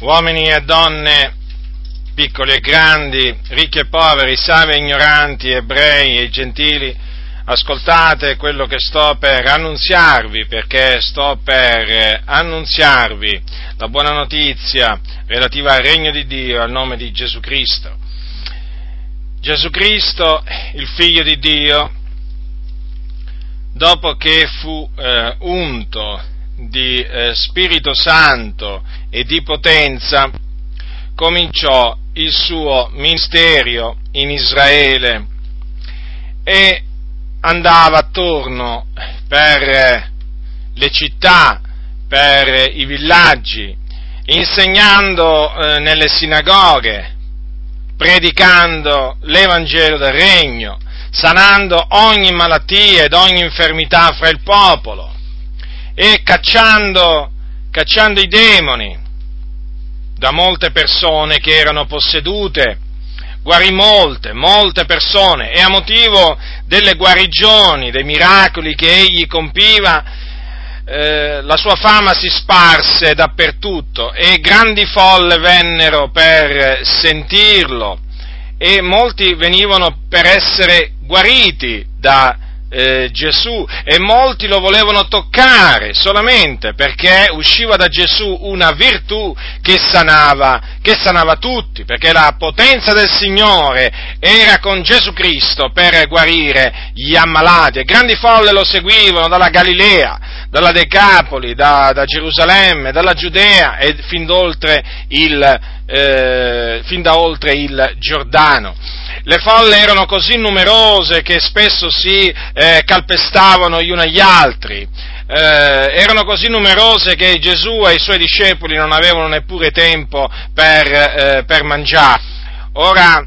uomini e donne, piccoli e grandi, ricchi e poveri, savi e ignoranti, ebrei e gentili, ascoltate quello che sto per annunziarvi, perché sto per eh, annunziarvi la buona notizia relativa al regno di Dio, al nome di Gesù Cristo. Gesù Cristo, il figlio di Dio, dopo che fu eh, unto di eh, Spirito Santo e di potenza, cominciò il suo ministero in Israele e andava attorno per eh, le città, per i villaggi, insegnando eh, nelle sinagoghe, predicando l'Evangelo del Regno, sanando ogni malattia ed ogni infermità fra il popolo e cacciando, cacciando i demoni da molte persone che erano possedute, guarì molte, molte persone e a motivo delle guarigioni, dei miracoli che egli compiva, eh, la sua fama si sparse dappertutto e grandi folle vennero per sentirlo e molti venivano per essere guariti da eh, Gesù e molti lo volevano toccare solamente perché usciva da Gesù una virtù che sanava, che sanava tutti, perché la potenza del Signore era con Gesù Cristo per guarire gli ammalati. E grandi folle lo seguivano dalla Galilea, dalla Decapoli, da, da Gerusalemme, dalla Giudea e fin, il, eh, fin da oltre il Giordano le folle erano così numerose che spesso si eh, calpestavano gli uni agli altri, eh, erano così numerose che Gesù e i suoi discepoli non avevano neppure tempo per, eh, per mangiare. Ora,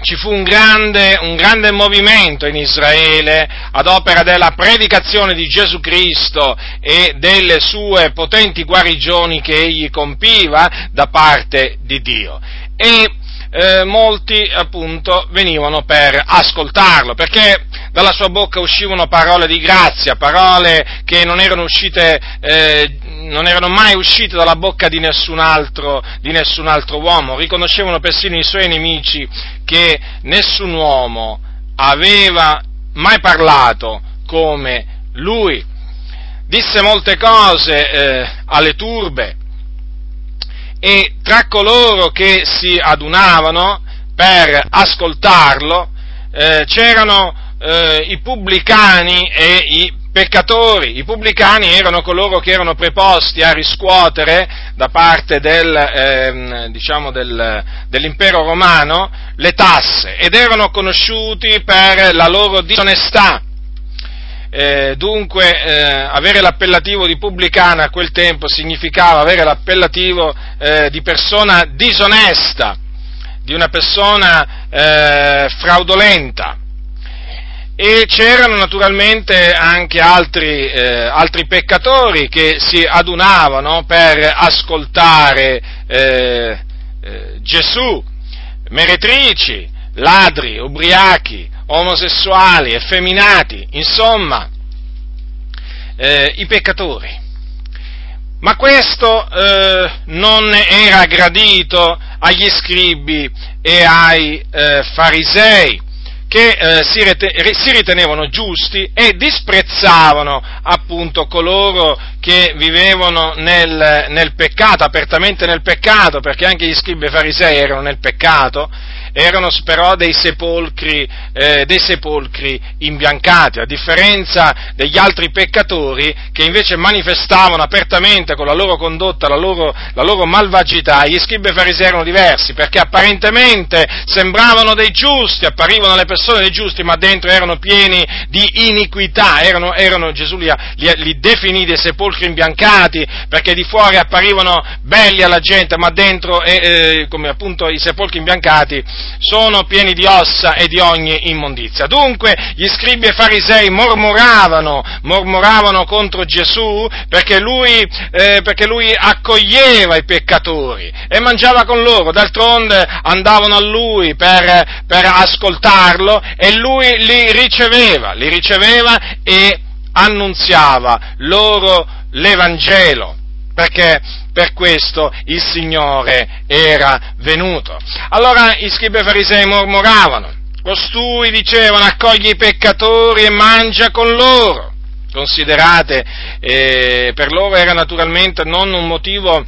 ci fu un grande, un grande, movimento in Israele ad opera della predicazione di Gesù Cristo e delle sue potenti guarigioni che egli compiva da parte di Dio. E eh, molti appunto venivano per ascoltarlo, perché dalla sua bocca uscivano parole di grazia, parole che non erano uscite, eh, non erano mai uscite dalla bocca di nessun, altro, di nessun altro uomo, riconoscevano persino i suoi nemici che nessun uomo aveva mai parlato come lui. Disse molte cose eh, alle turbe, e tra coloro che si adunavano per ascoltarlo eh, c'erano eh, i pubblicani e i peccatori. I pubblicani erano coloro che erano preposti a riscuotere da parte del, eh, diciamo del, dell'impero romano le tasse ed erano conosciuti per la loro disonestà eh, dunque eh, avere l'appellativo di pubblicana a quel tempo significava avere l'appellativo eh, di persona disonesta, di una persona eh, fraudolenta. E c'erano naturalmente anche altri, eh, altri, peccatori che si adunavano per ascoltare eh, Gesù, meretrici, ladri, ubriachi, omosessuali, effeminati, insomma, eh, i peccatori. Ma questo eh, non era gradito agli scribi e ai eh, farisei, che eh, si, rete- si, ritenevano giusti e disprezzavano appunto coloro che vivevano nel, nel, peccato, apertamente nel peccato, perché anche gli scribi e farisei erano nel peccato, erano però dei sepolcri, eh, dei sepolcri imbiancati, a differenza degli altri peccatori che invece manifestavano apertamente con la loro condotta, la loro, la loro malvagità, gli scribi e farisei erano diversi, perché apparentemente sembravano dei giusti, apparivano le persone dei giusti, ma dentro erano pieni di iniquità, erano, erano Gesù li, li, li definì dei sepolcri imbiancati, perché di fuori apparivano belli alla gente, ma dentro, eh, eh, come appunto i sepolcri imbiancati, sono pieni di ossa e di ogni immondizia. Dunque gli scribi e farisei mormoravano, mormoravano contro Gesù perché lui, eh, perché lui accoglieva i peccatori e mangiava con loro, d'altronde andavano a lui per, per ascoltarlo e lui li riceveva, li riceveva e annunziava loro l'Evangelo perché per questo il Signore era venuto. Allora i scribi farisei mormoravano, costui dicevano accogli i peccatori e mangia con loro. Considerate, eh, per loro era naturalmente non un motivo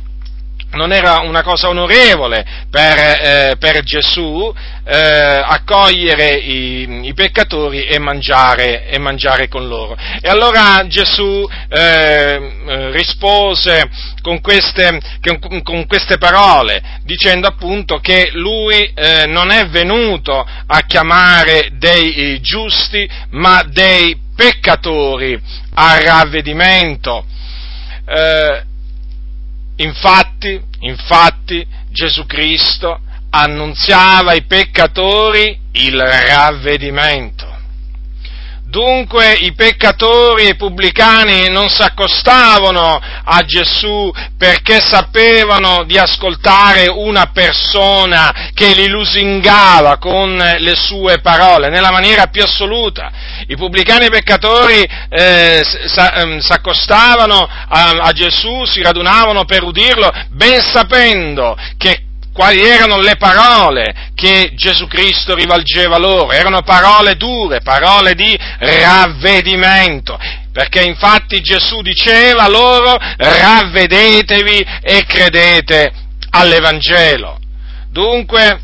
non era una cosa onorevole per, eh, per Gesù eh, accogliere i, i peccatori e mangiare, e mangiare, con loro. E allora Gesù eh, rispose con queste, con queste, parole, dicendo appunto che lui eh, non è venuto a chiamare dei giusti, ma dei peccatori al ravvedimento. Eh, Infatti, infatti, Gesù Cristo annunziava ai peccatori il ravvedimento. Dunque i peccatori e i pubblicani non si accostavano a Gesù perché sapevano di ascoltare una persona che li lusingava con le sue parole, nella maniera più assoluta. I pubblicani e i peccatori eh, ehm, si accostavano a, a Gesù, si radunavano per udirlo, ben sapendo che quali erano le parole che Gesù Cristo rivolgeva loro. Erano parole dure, parole di ravvedimento, perché infatti Gesù diceva loro ravvedetevi e credete all'Evangelo. Dunque,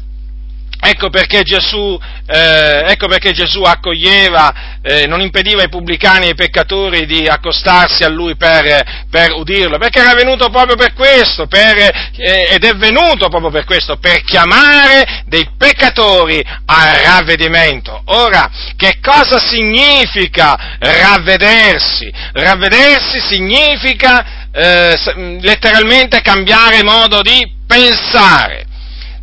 Ecco perché Gesù, eh, ecco perché Gesù accoglieva, eh, non impediva ai pubblicani e ai peccatori di accostarsi a lui per, per udirlo, perché era venuto proprio per questo, per, eh, ed è venuto proprio per questo, per chiamare dei peccatori al ravvedimento. Ora, che cosa significa ravvedersi? Ravvedersi significa eh, letteralmente cambiare modo di pensare.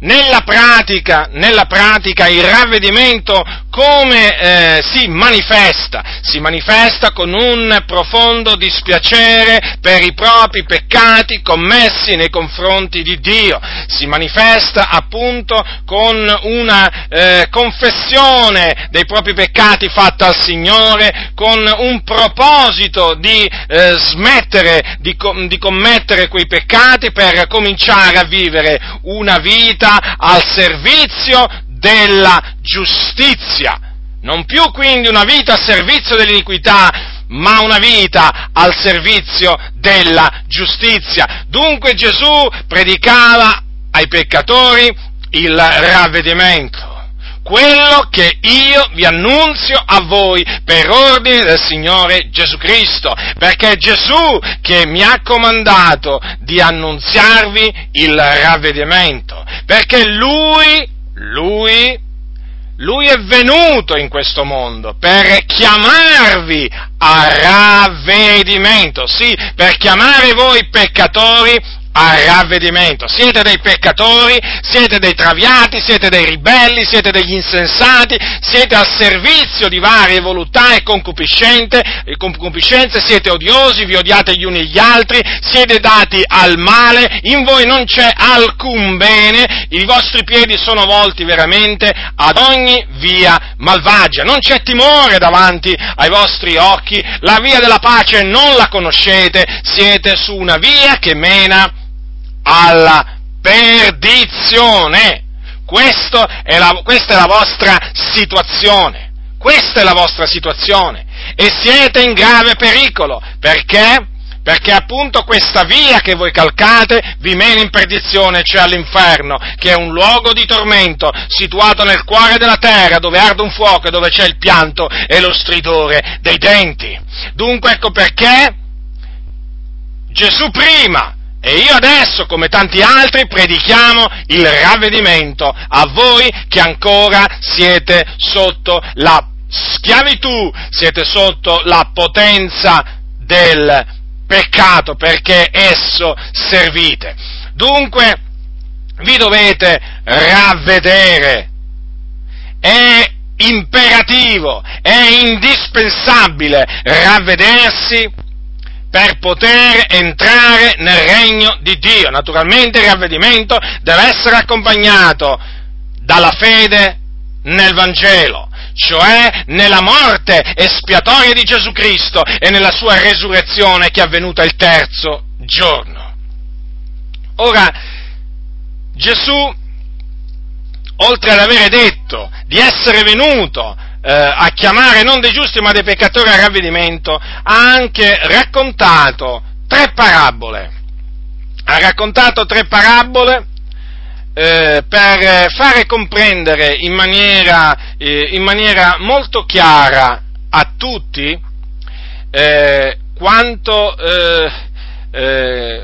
Nella pratica, nella pratica, il ravvedimento come eh, si manifesta? Si manifesta con un profondo dispiacere per i propri peccati commessi nei confronti di Dio, si manifesta appunto con una eh, confessione dei propri peccati fatta al Signore, con un proposito di eh, smettere di, di commettere quei peccati per cominciare a vivere una vita al servizio della giustizia. Non più quindi una vita a servizio dell'iniquità, ma una vita al servizio della giustizia. Dunque Gesù predicava ai peccatori il ravvedimento quello che io vi annunzio a voi per ordine del Signore Gesù Cristo, perché è Gesù che mi ha comandato di annunziarvi il ravvedimento, perché Lui lui, lui è venuto in questo mondo per chiamarvi a ravvedimento, sì, per chiamare voi peccatori al ravvedimento. Siete dei peccatori, siete dei traviati, siete dei ribelli, siete degli insensati, siete al servizio di varie voluttà e concupiscenze, siete odiosi, vi odiate gli uni gli altri, siete dati al male, in voi non c'è alcun bene, i vostri piedi sono volti veramente ad ogni via malvagia, non c'è timore davanti ai vostri occhi, la via della pace non la conoscete, siete su una via che mena alla perdizione. È la, questa è la vostra situazione. Questa è la vostra situazione. E siete in grave pericolo. Perché? Perché appunto questa via che voi calcate vi mena in perdizione, cioè all'inferno, che è un luogo di tormento situato nel cuore della terra, dove arde un fuoco e dove c'è il pianto e lo stridore dei denti. Dunque ecco perché Gesù prima e io adesso, come tanti altri, predichiamo il ravvedimento a voi che ancora siete sotto la schiavitù, siete sotto la potenza del peccato perché esso servite. Dunque, vi dovete ravvedere. È imperativo, è indispensabile ravvedersi per poter entrare nel regno di Dio. Naturalmente il ravvedimento deve essere accompagnato dalla fede nel Vangelo, cioè nella morte espiatoria di Gesù Cristo e nella sua resurrezione che è avvenuta il terzo giorno. Ora, Gesù, oltre ad avere detto di essere venuto eh, a chiamare non dei giusti ma dei peccatori al ravvedimento, ha anche raccontato tre parabole. Ha raccontato tre parabole eh, per fare comprendere in maniera, eh, in maniera, molto chiara a tutti eh, quanto, eh, eh,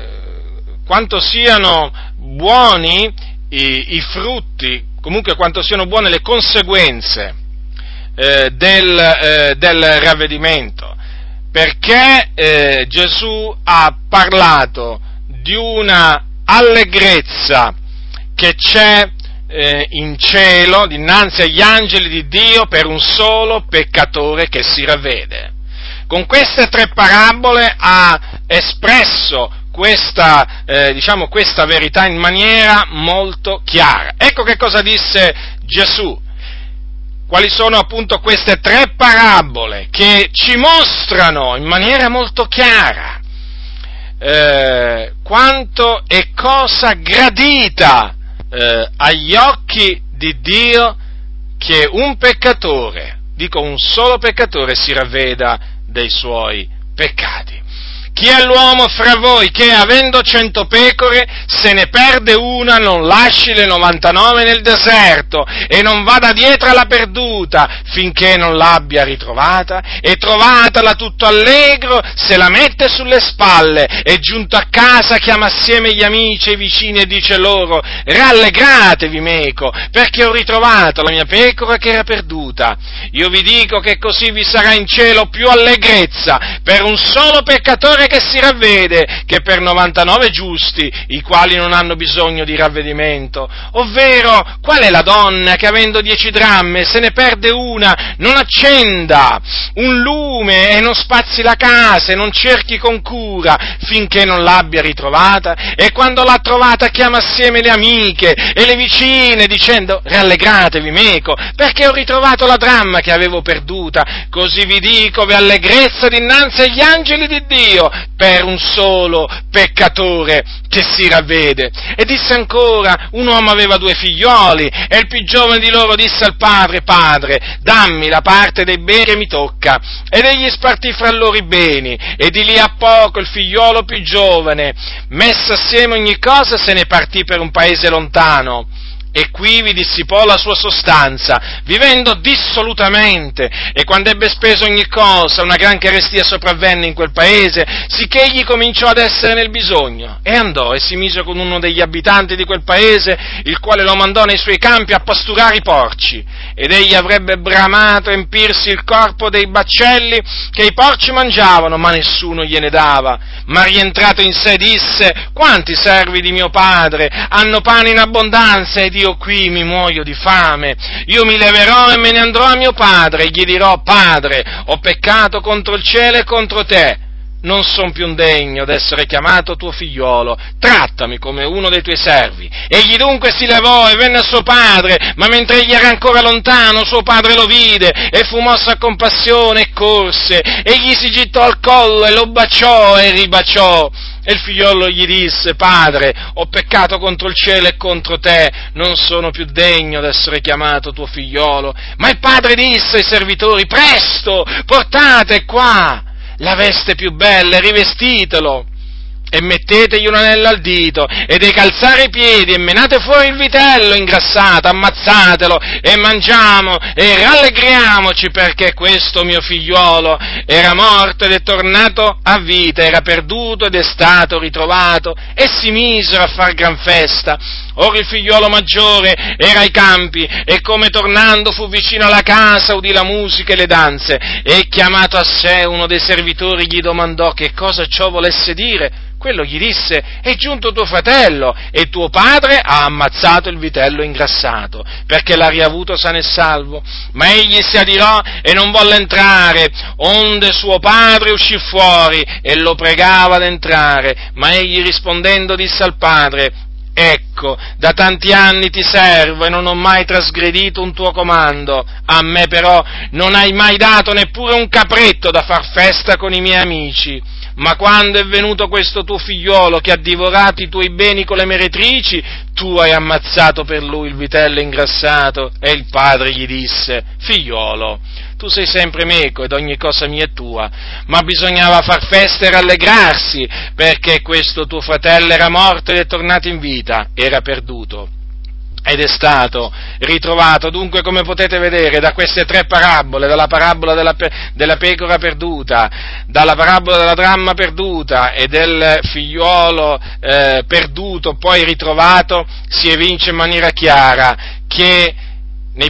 quanto, siano buoni i, i, frutti, comunque quanto siano buone le conseguenze eh, del, del, ravvedimento, perché Gesù ha parlato di una allegrezza che c'è eh, in cielo dinanzi agli angeli di Dio per un solo peccatore che si ravvede. Con queste tre parabole ha espresso questa, eh, diciamo, questa verità in maniera molto chiara. Ecco che cosa disse Gesù. Quali sono appunto queste tre parabole che ci mostrano in maniera molto chiara eh, quanto è cosa gradita eh, agli occhi di Dio che un peccatore, dico un solo peccatore, si ravveda dei suoi peccati. Chi è l'uomo fra voi che, avendo cento pecore, se ne perde una, non lasci le 99 nel deserto e non vada dietro alla perduta finché non l'abbia ritrovata? E trovatala tutto allegro, se la mette sulle spalle e giunto a casa chiama assieme gli amici e i vicini e dice loro, rallegratevi meco, perché ho ritrovato la mia pecora che era perduta. Io vi dico che così vi sarà in cielo più allegrezza per un solo peccatore che si ravvede che per 99 giusti, i quali non hanno bisogno di ravvedimento. Ovvero, qual è la donna che avendo dieci dramme se ne perde una, non accenda un lume e non spazi la casa e non cerchi con cura finché non l'abbia ritrovata? E quando l'ha trovata chiama assieme le amiche e le vicine dicendo rallegratevi meco perché ho ritrovato la dramma che avevo perduta. Così vi dico, vi allegrezza dinanzi agli angeli di Dio per un solo peccatore che si ravvede. E disse ancora, un uomo aveva due figlioli e il più giovane di loro disse al padre, padre, dammi la parte dei beni che mi tocca. Ed egli spartì fra loro i beni e di lì a poco il figliolo più giovane, messo assieme ogni cosa, se ne partì per un paese lontano e qui vi dissipò la sua sostanza, vivendo dissolutamente, e quando ebbe speso ogni cosa, una gran carestia sopravvenne in quel paese, sicché egli cominciò ad essere nel bisogno, e andò e si mise con uno degli abitanti di quel paese, il quale lo mandò nei suoi campi a pasturare i porci, ed egli avrebbe bramato empirsi il corpo dei baccelli che i porci mangiavano, ma nessuno gliene dava, ma rientrato in sé disse, quanti servi di mio padre hanno pane in abbondanza ed io qui mi muoio di fame, io mi leverò e me ne andrò a mio padre. E gli dirò, padre, ho peccato contro il cielo e contro te, non son più degno d'essere chiamato tuo figliolo, trattami come uno dei tuoi servi. Egli dunque si levò e venne a suo padre, ma mentre egli era ancora lontano, suo padre lo vide e fu mosso a compassione e corse, egli si gittò al collo e lo baciò e ribaciò. E il figliolo gli disse, padre, ho peccato contro il cielo e contro te, non sono più degno d'essere chiamato tuo figliolo. Ma il padre disse ai servitori, presto, portate qua la veste più bella e rivestitelo e mettetegli un anello al dito, e dei calzare i piedi, e menate fuori il vitello ingrassato, ammazzatelo, e mangiamo, e rallegriamoci, perché questo mio figliuolo era morto ed è tornato a vita, era perduto ed è stato ritrovato, e si misero a far gran festa. Ora il figliuolo maggiore era ai campi, e come tornando fu vicino alla casa, udì la musica e le danze, e chiamato a sé uno dei servitori gli domandò che cosa ciò volesse dire, quello gli disse, è giunto tuo fratello e tuo padre ha ammazzato il vitello ingrassato, perché l'ha riavuto sano e salvo. Ma egli si adirò e non volle entrare, onde suo padre uscì fuori e lo pregava ad entrare, ma egli rispondendo disse al padre, Ecco, da tanti anni ti servo e non ho mai trasgredito un tuo comando. A me però non hai mai dato neppure un capretto da far festa con i miei amici ma quando è venuto questo tuo figliolo che ha divorato i tuoi beni con le meretrici, tu hai ammazzato per lui il vitello ingrassato. E il padre gli disse, figliolo, tu sei sempre meco ed ogni cosa mia è tua, ma bisognava far festa e rallegrarsi, perché questo tuo fratello era morto ed è tornato in vita, era perduto ed è stato ritrovato. Dunque, come potete vedere da queste tre parabole, dalla parabola della, della, pecora perduta, dalla parabola della dramma perduta e del figliuolo eh, perduto poi ritrovato, si evince in maniera chiara che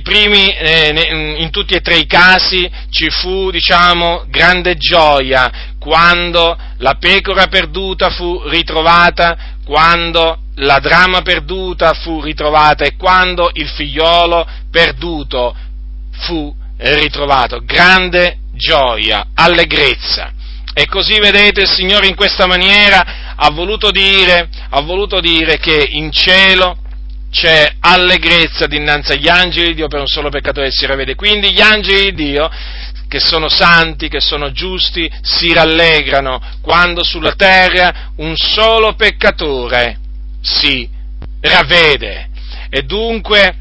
primi, eh, in tutti e tre i casi ci fu, diciamo, grande gioia quando la pecora perduta fu ritrovata, quando la dramma perduta fu ritrovata e quando il figliolo perduto fu ritrovato. Grande gioia, allegrezza. E così vedete il Signore in questa maniera ha voluto dire, ha voluto dire che in cielo c'è allegrezza dinanzi agli angeli di Dio per un solo peccatore che si ravvede. Quindi gli angeli di Dio, che sono santi, che sono giusti, si rallegrano quando sulla terra un solo peccatore si ravvede. E dunque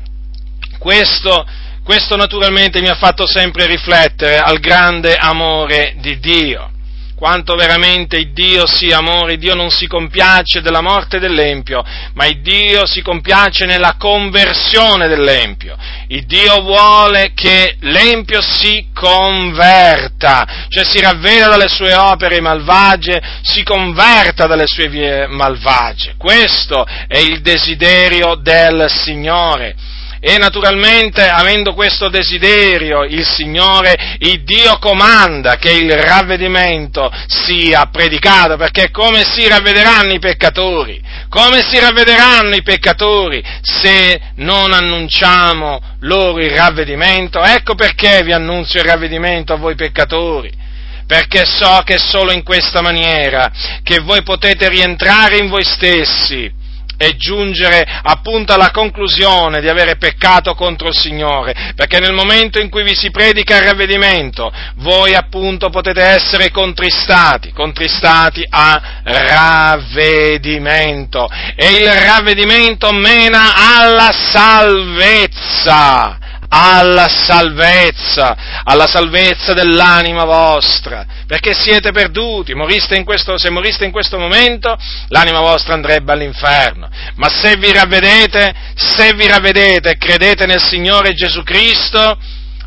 questo, questo naturalmente mi ha fatto sempre riflettere al grande amore di Dio quanto veramente Dio sia amore, Dio non si compiace della morte dell'Empio, ma Dio si compiace nella conversione dell'Empio. Il Dio vuole che l'Empio si converta, cioè si ravveda dalle sue opere malvagie, si converta dalle sue vie malvagie. Questo è il desiderio del Signore. E naturalmente, avendo questo desiderio, il Signore, il Dio comanda che il ravvedimento sia predicato, perché come si ravvederanno i peccatori? Come si ravvederanno i peccatori se non annunciamo loro il ravvedimento? Ecco perché vi annunzio il ravvedimento a voi peccatori perché so che è solo in questa maniera che voi potete rientrare in voi stessi e giungere appunto alla conclusione di avere peccato contro il Signore, perché nel momento in cui vi si predica il ravvedimento, voi appunto potete essere contristati, contristati a ravvedimento. E il ravvedimento mena alla salvezza alla salvezza, alla salvezza dell'anima vostra, perché siete perduti, moriste questo, se moriste in questo momento, l'anima vostra andrebbe all'inferno, ma se vi ravvedete, se vi ravvedete e credete nel Signore Gesù Cristo,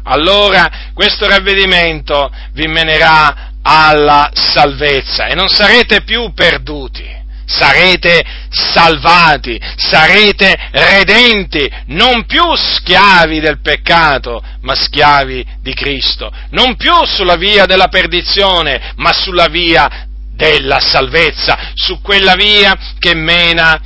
allora questo ravvedimento vi menerà alla salvezza e non sarete più perduti sarete salvati, sarete redenti, non più schiavi del peccato, ma schiavi di Cristo, non più sulla via della perdizione, ma sulla via della salvezza, su quella via che mena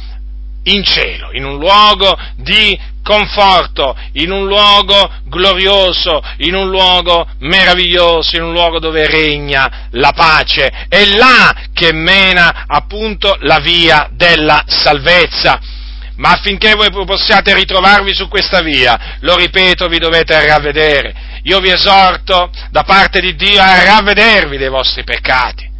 in cielo, in un luogo di conforto, in un luogo glorioso, in un luogo meraviglioso, in un luogo dove regna la pace. È là che mena appunto la via della salvezza. Ma affinché voi possiate ritrovarvi su questa via, lo ripeto, vi dovete ravvedere. Io vi esorto da parte di Dio a ravvedervi dei vostri peccati.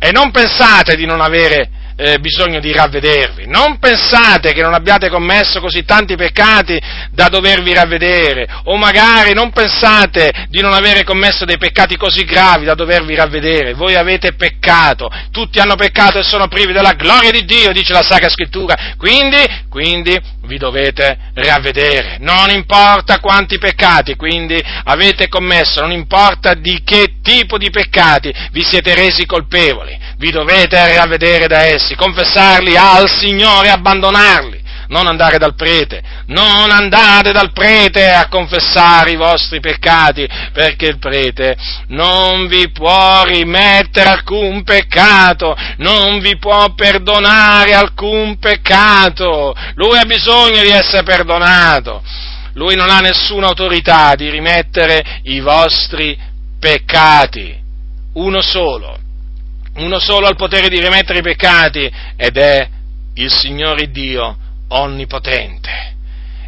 E non pensate di non avere eh, bisogno di ravvedervi. Non pensate che non abbiate commesso così tanti peccati da dovervi ravvedere, o magari non pensate di non avere commesso dei peccati così gravi da dovervi ravvedere. Voi avete peccato, tutti hanno peccato e sono privi della gloria di Dio, dice la Sacra Scrittura. Quindi, quindi vi dovete ravvedere. Non importa quanti peccati quindi avete commesso, non importa di che tipo di peccati vi siete resi colpevoli, vi dovete ravvedere da essi, confessarli al Signore e abbandonarli. Non andare dal prete, non andate dal prete a confessare i vostri peccati, perché il prete non vi può rimettere alcun peccato, non vi può perdonare alcun peccato, lui ha bisogno di essere perdonato, lui non ha nessuna autorità di rimettere i vostri peccati, uno solo, uno solo ha il potere di rimettere i peccati ed è il Signore Dio onnipotente.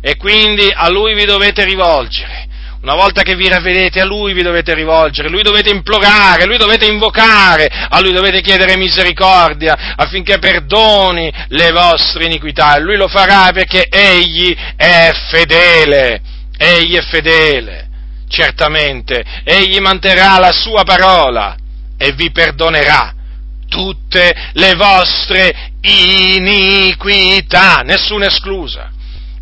E quindi a Lui vi dovete rivolgere. Una volta che vi ravvedete a Lui vi dovete rivolgere, Lui dovete implorare, Lui dovete invocare, a Lui dovete chiedere misericordia affinché perdoni le vostre iniquità. Lui lo farà perché Egli è fedele, Egli è fedele, certamente, Egli manterrà la sua parola e vi perdonerà tutte le vostre iniquità, nessuna esclusa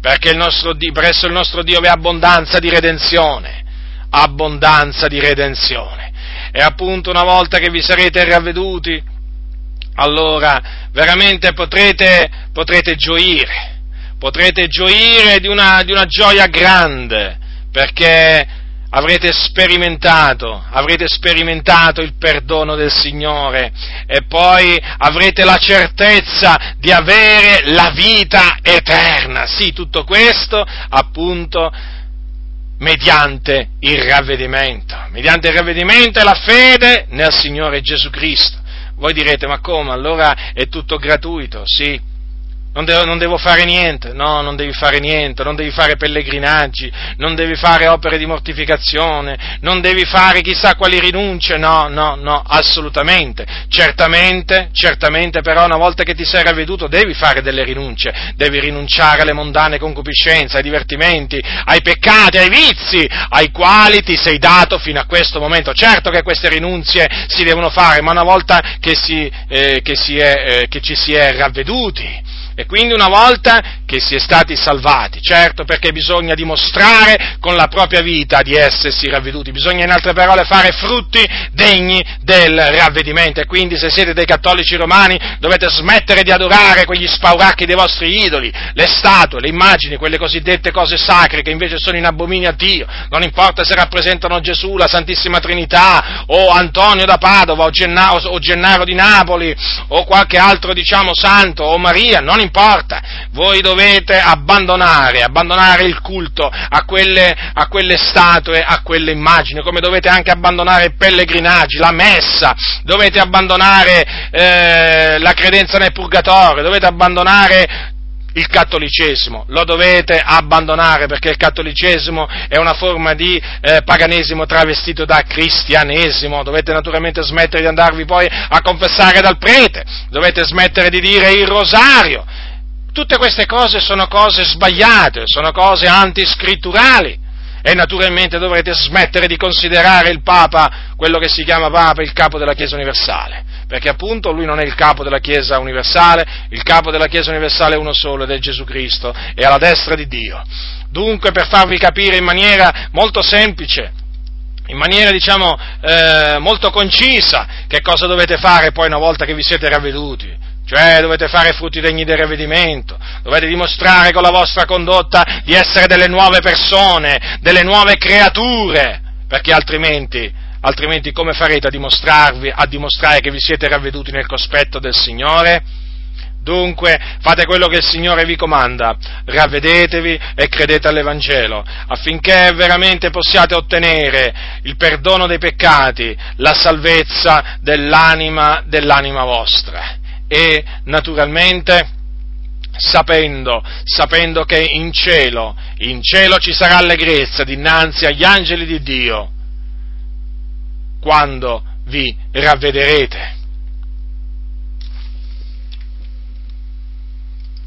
perché il nostro, presso il nostro Dio vi è abbondanza di redenzione, abbondanza di redenzione. E appunto una volta che vi sarete ravveduti, allora veramente potrete, potrete gioire, potrete gioire di una, di una gioia grande, perché avrete sperimentato, avrete sperimentato il perdono del Signore e poi avrete la certezza di avere la vita eterna. Sì, tutto questo appunto mediante il ravvedimento, mediante il ravvedimento e la fede nel Signore Gesù Cristo. Voi direte, ma come? Allora è tutto gratuito? Sì non devo, non devo, fare niente, no, non devi fare niente, non devi fare pellegrinaggi, non devi fare opere di mortificazione, non devi fare chissà quali rinunce, no, no, no, assolutamente. Certamente, certamente però una volta che ti sei ravveduto devi fare delle rinunce, devi rinunciare alle mondane concupiscenze, ai divertimenti, ai peccati, ai vizi, ai quali ti sei dato fino a questo momento. Certo che queste rinunzie si devono fare, ma una volta che, si, eh, che, si è, eh, che ci si è ravveduti, e quindi una volta che si è stati salvati, certo perché bisogna dimostrare con la propria vita di essersi ravveduti, bisogna in altre parole fare frutti degni del ravvedimento. E quindi se siete dei cattolici romani dovete smettere di adorare quegli spauracchi dei vostri idoli, le statue, le immagini, quelle cosiddette cose sacre che invece sono in abominio a Dio, non importa se rappresentano Gesù, la Santissima Trinità o Antonio da Padova o Gennaro, o Gennaro di Napoli o qualche altro diciamo santo o Maria, non importa, voi dovete abbandonare, abbandonare il culto a quelle, a quelle statue, a quelle immagini, come dovete anche abbandonare i pellegrinaggi, la messa, dovete abbandonare eh, la credenza nel purgatorio, dovete abbandonare il cattolicesimo, lo dovete abbandonare perché il cattolicesimo è una forma di eh, paganesimo travestito da cristianesimo, dovete naturalmente smettere di andarvi poi a confessare dal prete, dovete smettere di dire il rosario. Tutte queste cose sono cose sbagliate, sono cose antiscritturali. E naturalmente dovrete smettere di considerare il Papa, quello che si chiama Papa, il capo della Chiesa universale, perché appunto lui non è il capo della Chiesa universale, il capo della Chiesa universale è uno solo ed è Gesù Cristo, è alla destra di Dio. Dunque, per farvi capire in maniera molto semplice, in maniera diciamo eh, molto concisa che cosa dovete fare poi una volta che vi siete ravveduti. Cioè dovete fare frutti degni del ravvedimento, dovete dimostrare con la vostra condotta di essere delle nuove persone, delle nuove creature, perché altrimenti, altrimenti come farete a dimostrarvi, a dimostrare che vi siete ravveduti nel cospetto del Signore? Dunque fate quello che il Signore vi comanda, ravvedetevi e credete all'Evangelo, affinché veramente possiate ottenere il perdono dei peccati, la salvezza dell'anima, dell'anima vostra. E naturalmente sapendo, sapendo che in cielo, in cielo ci sarà allegrezza dinanzi agli angeli di Dio quando vi ravvederete.